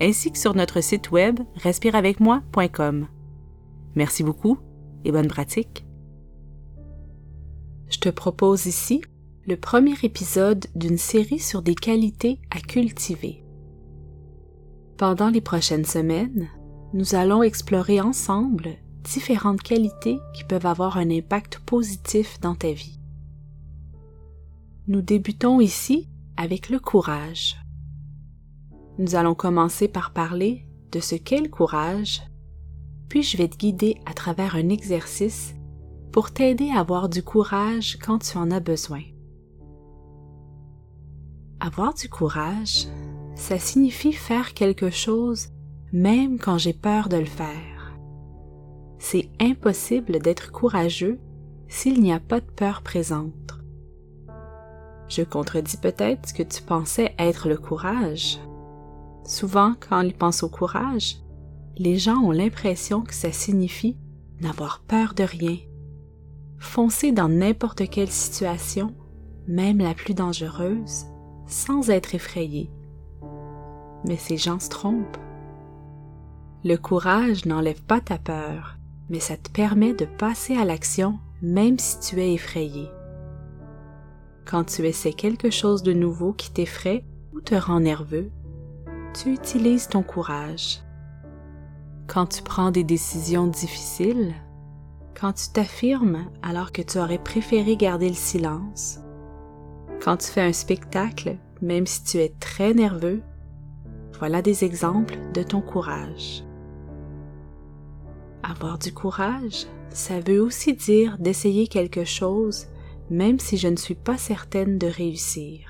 ainsi que sur notre site web respireavecmoi.com. Merci beaucoup et bonne pratique. Je te propose ici le premier épisode d'une série sur des qualités à cultiver. Pendant les prochaines semaines, nous allons explorer ensemble différentes qualités qui peuvent avoir un impact positif dans ta vie. Nous débutons ici avec le courage. Nous allons commencer par parler de ce qu'est le courage, puis je vais te guider à travers un exercice pour t'aider à avoir du courage quand tu en as besoin. Avoir du courage, ça signifie faire quelque chose même quand j'ai peur de le faire. C'est impossible d'être courageux s'il n'y a pas de peur présente. Je contredis peut-être ce que tu pensais être le courage, Souvent, quand on y pense au courage, les gens ont l'impression que ça signifie n'avoir peur de rien, foncer dans n'importe quelle situation, même la plus dangereuse, sans être effrayé. Mais ces gens se trompent. Le courage n'enlève pas ta peur, mais ça te permet de passer à l'action même si tu es effrayé. Quand tu essaies quelque chose de nouveau qui t'effraie ou te rend nerveux, tu utilises ton courage. Quand tu prends des décisions difficiles, quand tu t'affirmes alors que tu aurais préféré garder le silence, quand tu fais un spectacle même si tu es très nerveux, voilà des exemples de ton courage. Avoir du courage, ça veut aussi dire d'essayer quelque chose même si je ne suis pas certaine de réussir.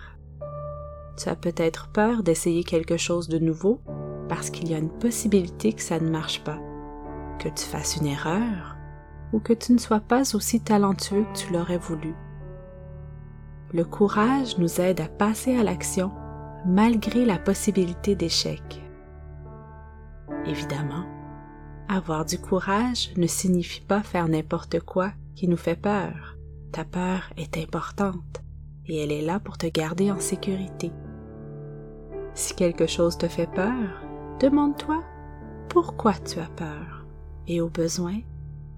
Tu as peut-être peur d'essayer quelque chose de nouveau parce qu'il y a une possibilité que ça ne marche pas, que tu fasses une erreur ou que tu ne sois pas aussi talentueux que tu l'aurais voulu. Le courage nous aide à passer à l'action malgré la possibilité d'échec. Évidemment, avoir du courage ne signifie pas faire n'importe quoi qui nous fait peur. Ta peur est importante et elle est là pour te garder en sécurité. Si quelque chose te fait peur, demande-toi pourquoi tu as peur? Et au besoin,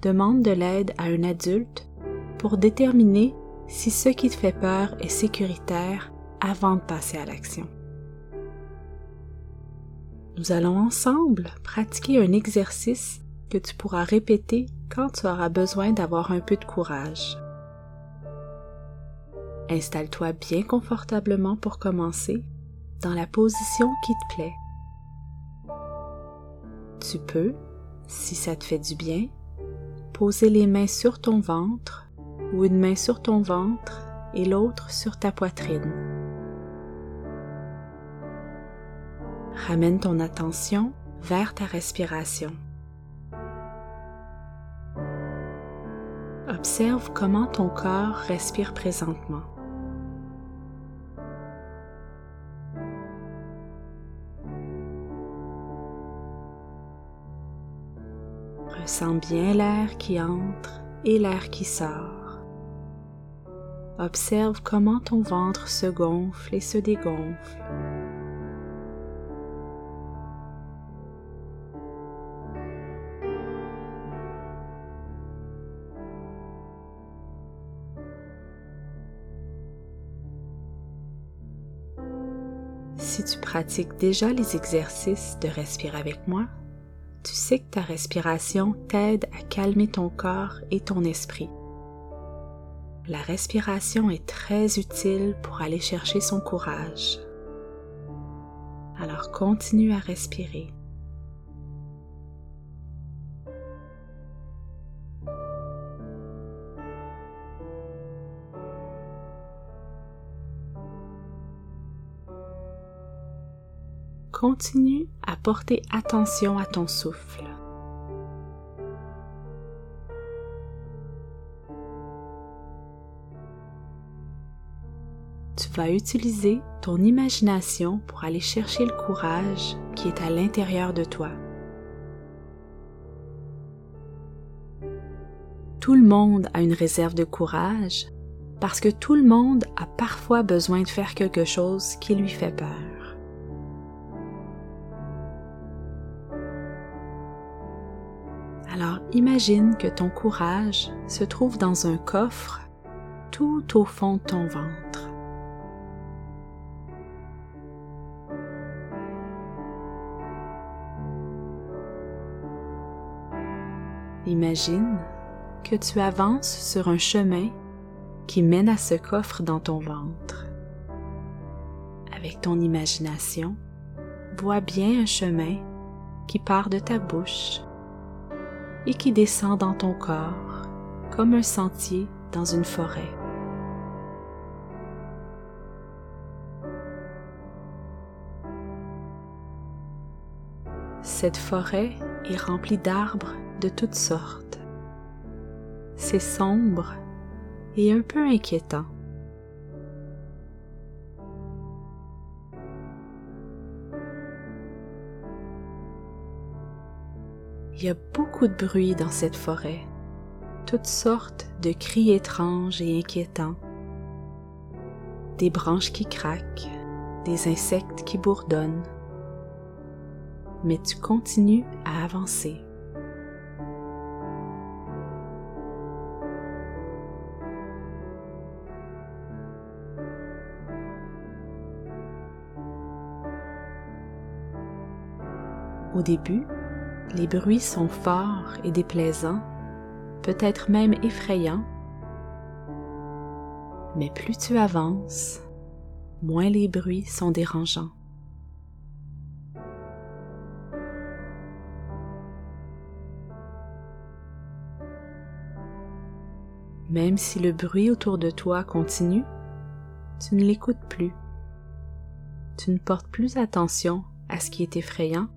demande de l'aide à un adulte pour déterminer si ce qui te fait peur est sécuritaire avant de passer à l'action. Nous allons ensemble pratiquer un exercice que tu pourras répéter quand tu auras besoin d'avoir un peu de courage. Installe-toi bien confortablement pour commencer dans la position qui te plaît. Tu peux, si ça te fait du bien, poser les mains sur ton ventre ou une main sur ton ventre et l'autre sur ta poitrine. Ramène ton attention vers ta respiration. Observe comment ton corps respire présentement. Ressens bien l'air qui entre et l'air qui sort. Observe comment ton ventre se gonfle et se dégonfle. Si tu pratiques déjà les exercices de respirer avec moi, tu sais que ta respiration t'aide à calmer ton corps et ton esprit. La respiration est très utile pour aller chercher son courage. Alors continue à respirer. Continue à porter attention à ton souffle. Tu vas utiliser ton imagination pour aller chercher le courage qui est à l'intérieur de toi. Tout le monde a une réserve de courage parce que tout le monde a parfois besoin de faire quelque chose qui lui fait peur. Imagine que ton courage se trouve dans un coffre tout au fond de ton ventre. Imagine que tu avances sur un chemin qui mène à ce coffre dans ton ventre. Avec ton imagination, vois bien un chemin qui part de ta bouche et qui descend dans ton corps comme un sentier dans une forêt. Cette forêt est remplie d'arbres de toutes sortes. C'est sombre et un peu inquiétant. Il y a beaucoup de bruit dans cette forêt, toutes sortes de cris étranges et inquiétants, des branches qui craquent, des insectes qui bourdonnent. Mais tu continues à avancer. Au début, les bruits sont forts et déplaisants, peut-être même effrayants, mais plus tu avances, moins les bruits sont dérangeants. Même si le bruit autour de toi continue, tu ne l'écoutes plus. Tu ne portes plus attention à ce qui est effrayant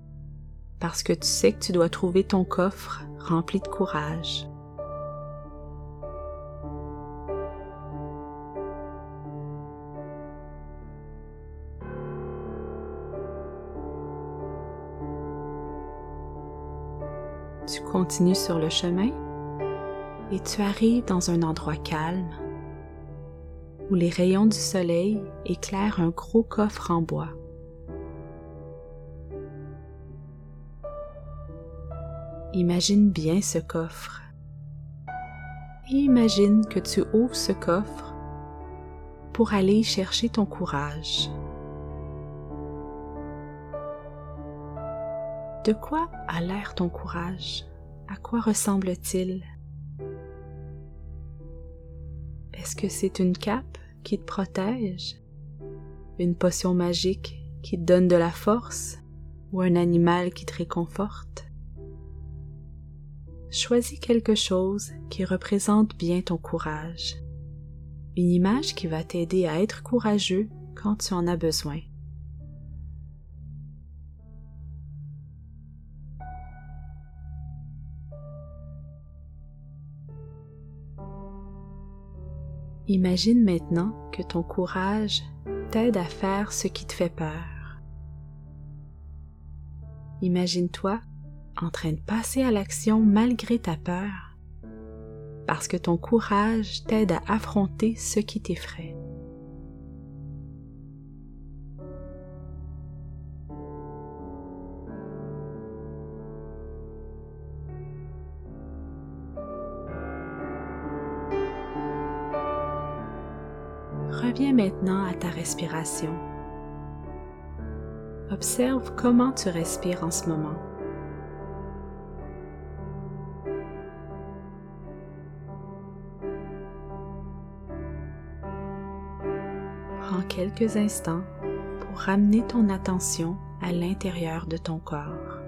parce que tu sais que tu dois trouver ton coffre rempli de courage. Tu continues sur le chemin et tu arrives dans un endroit calme où les rayons du soleil éclairent un gros coffre en bois. Imagine bien ce coffre. imagine que tu ouvres ce coffre pour aller chercher ton courage. De quoi a l'air ton courage? À quoi ressemble-t-il? Est-ce que c'est une cape qui te protège? Une potion magique qui te donne de la force? Ou un animal qui te réconforte? Choisis quelque chose qui représente bien ton courage. Une image qui va t'aider à être courageux quand tu en as besoin. Imagine maintenant que ton courage t'aide à faire ce qui te fait peur. Imagine-toi en train de passer à l'action malgré ta peur, parce que ton courage t'aide à affronter ce qui t'effraie. Reviens maintenant à ta respiration. Observe comment tu respires en ce moment. Quelques instants pour ramener ton attention à l'intérieur de ton corps.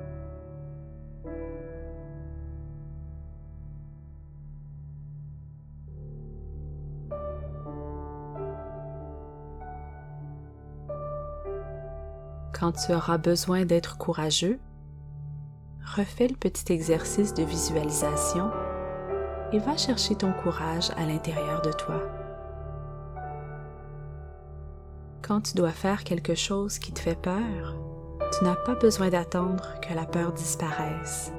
Quand tu auras besoin d'être courageux, refais le petit exercice de visualisation et va chercher ton courage à l'intérieur de toi. Quand tu dois faire quelque chose qui te fait peur, tu n'as pas besoin d'attendre que la peur disparaisse.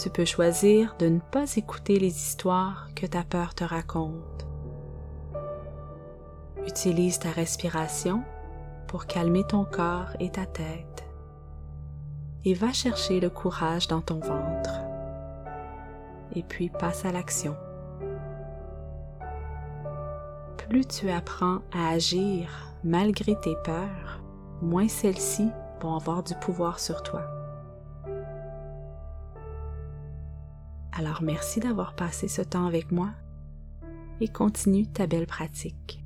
Tu peux choisir de ne pas écouter les histoires que ta peur te raconte. Utilise ta respiration pour calmer ton corps et ta tête et va chercher le courage dans ton ventre. Et puis passe à l'action. Plus tu apprends à agir malgré tes peurs, moins celles-ci vont avoir du pouvoir sur toi. Alors merci d'avoir passé ce temps avec moi et continue ta belle pratique.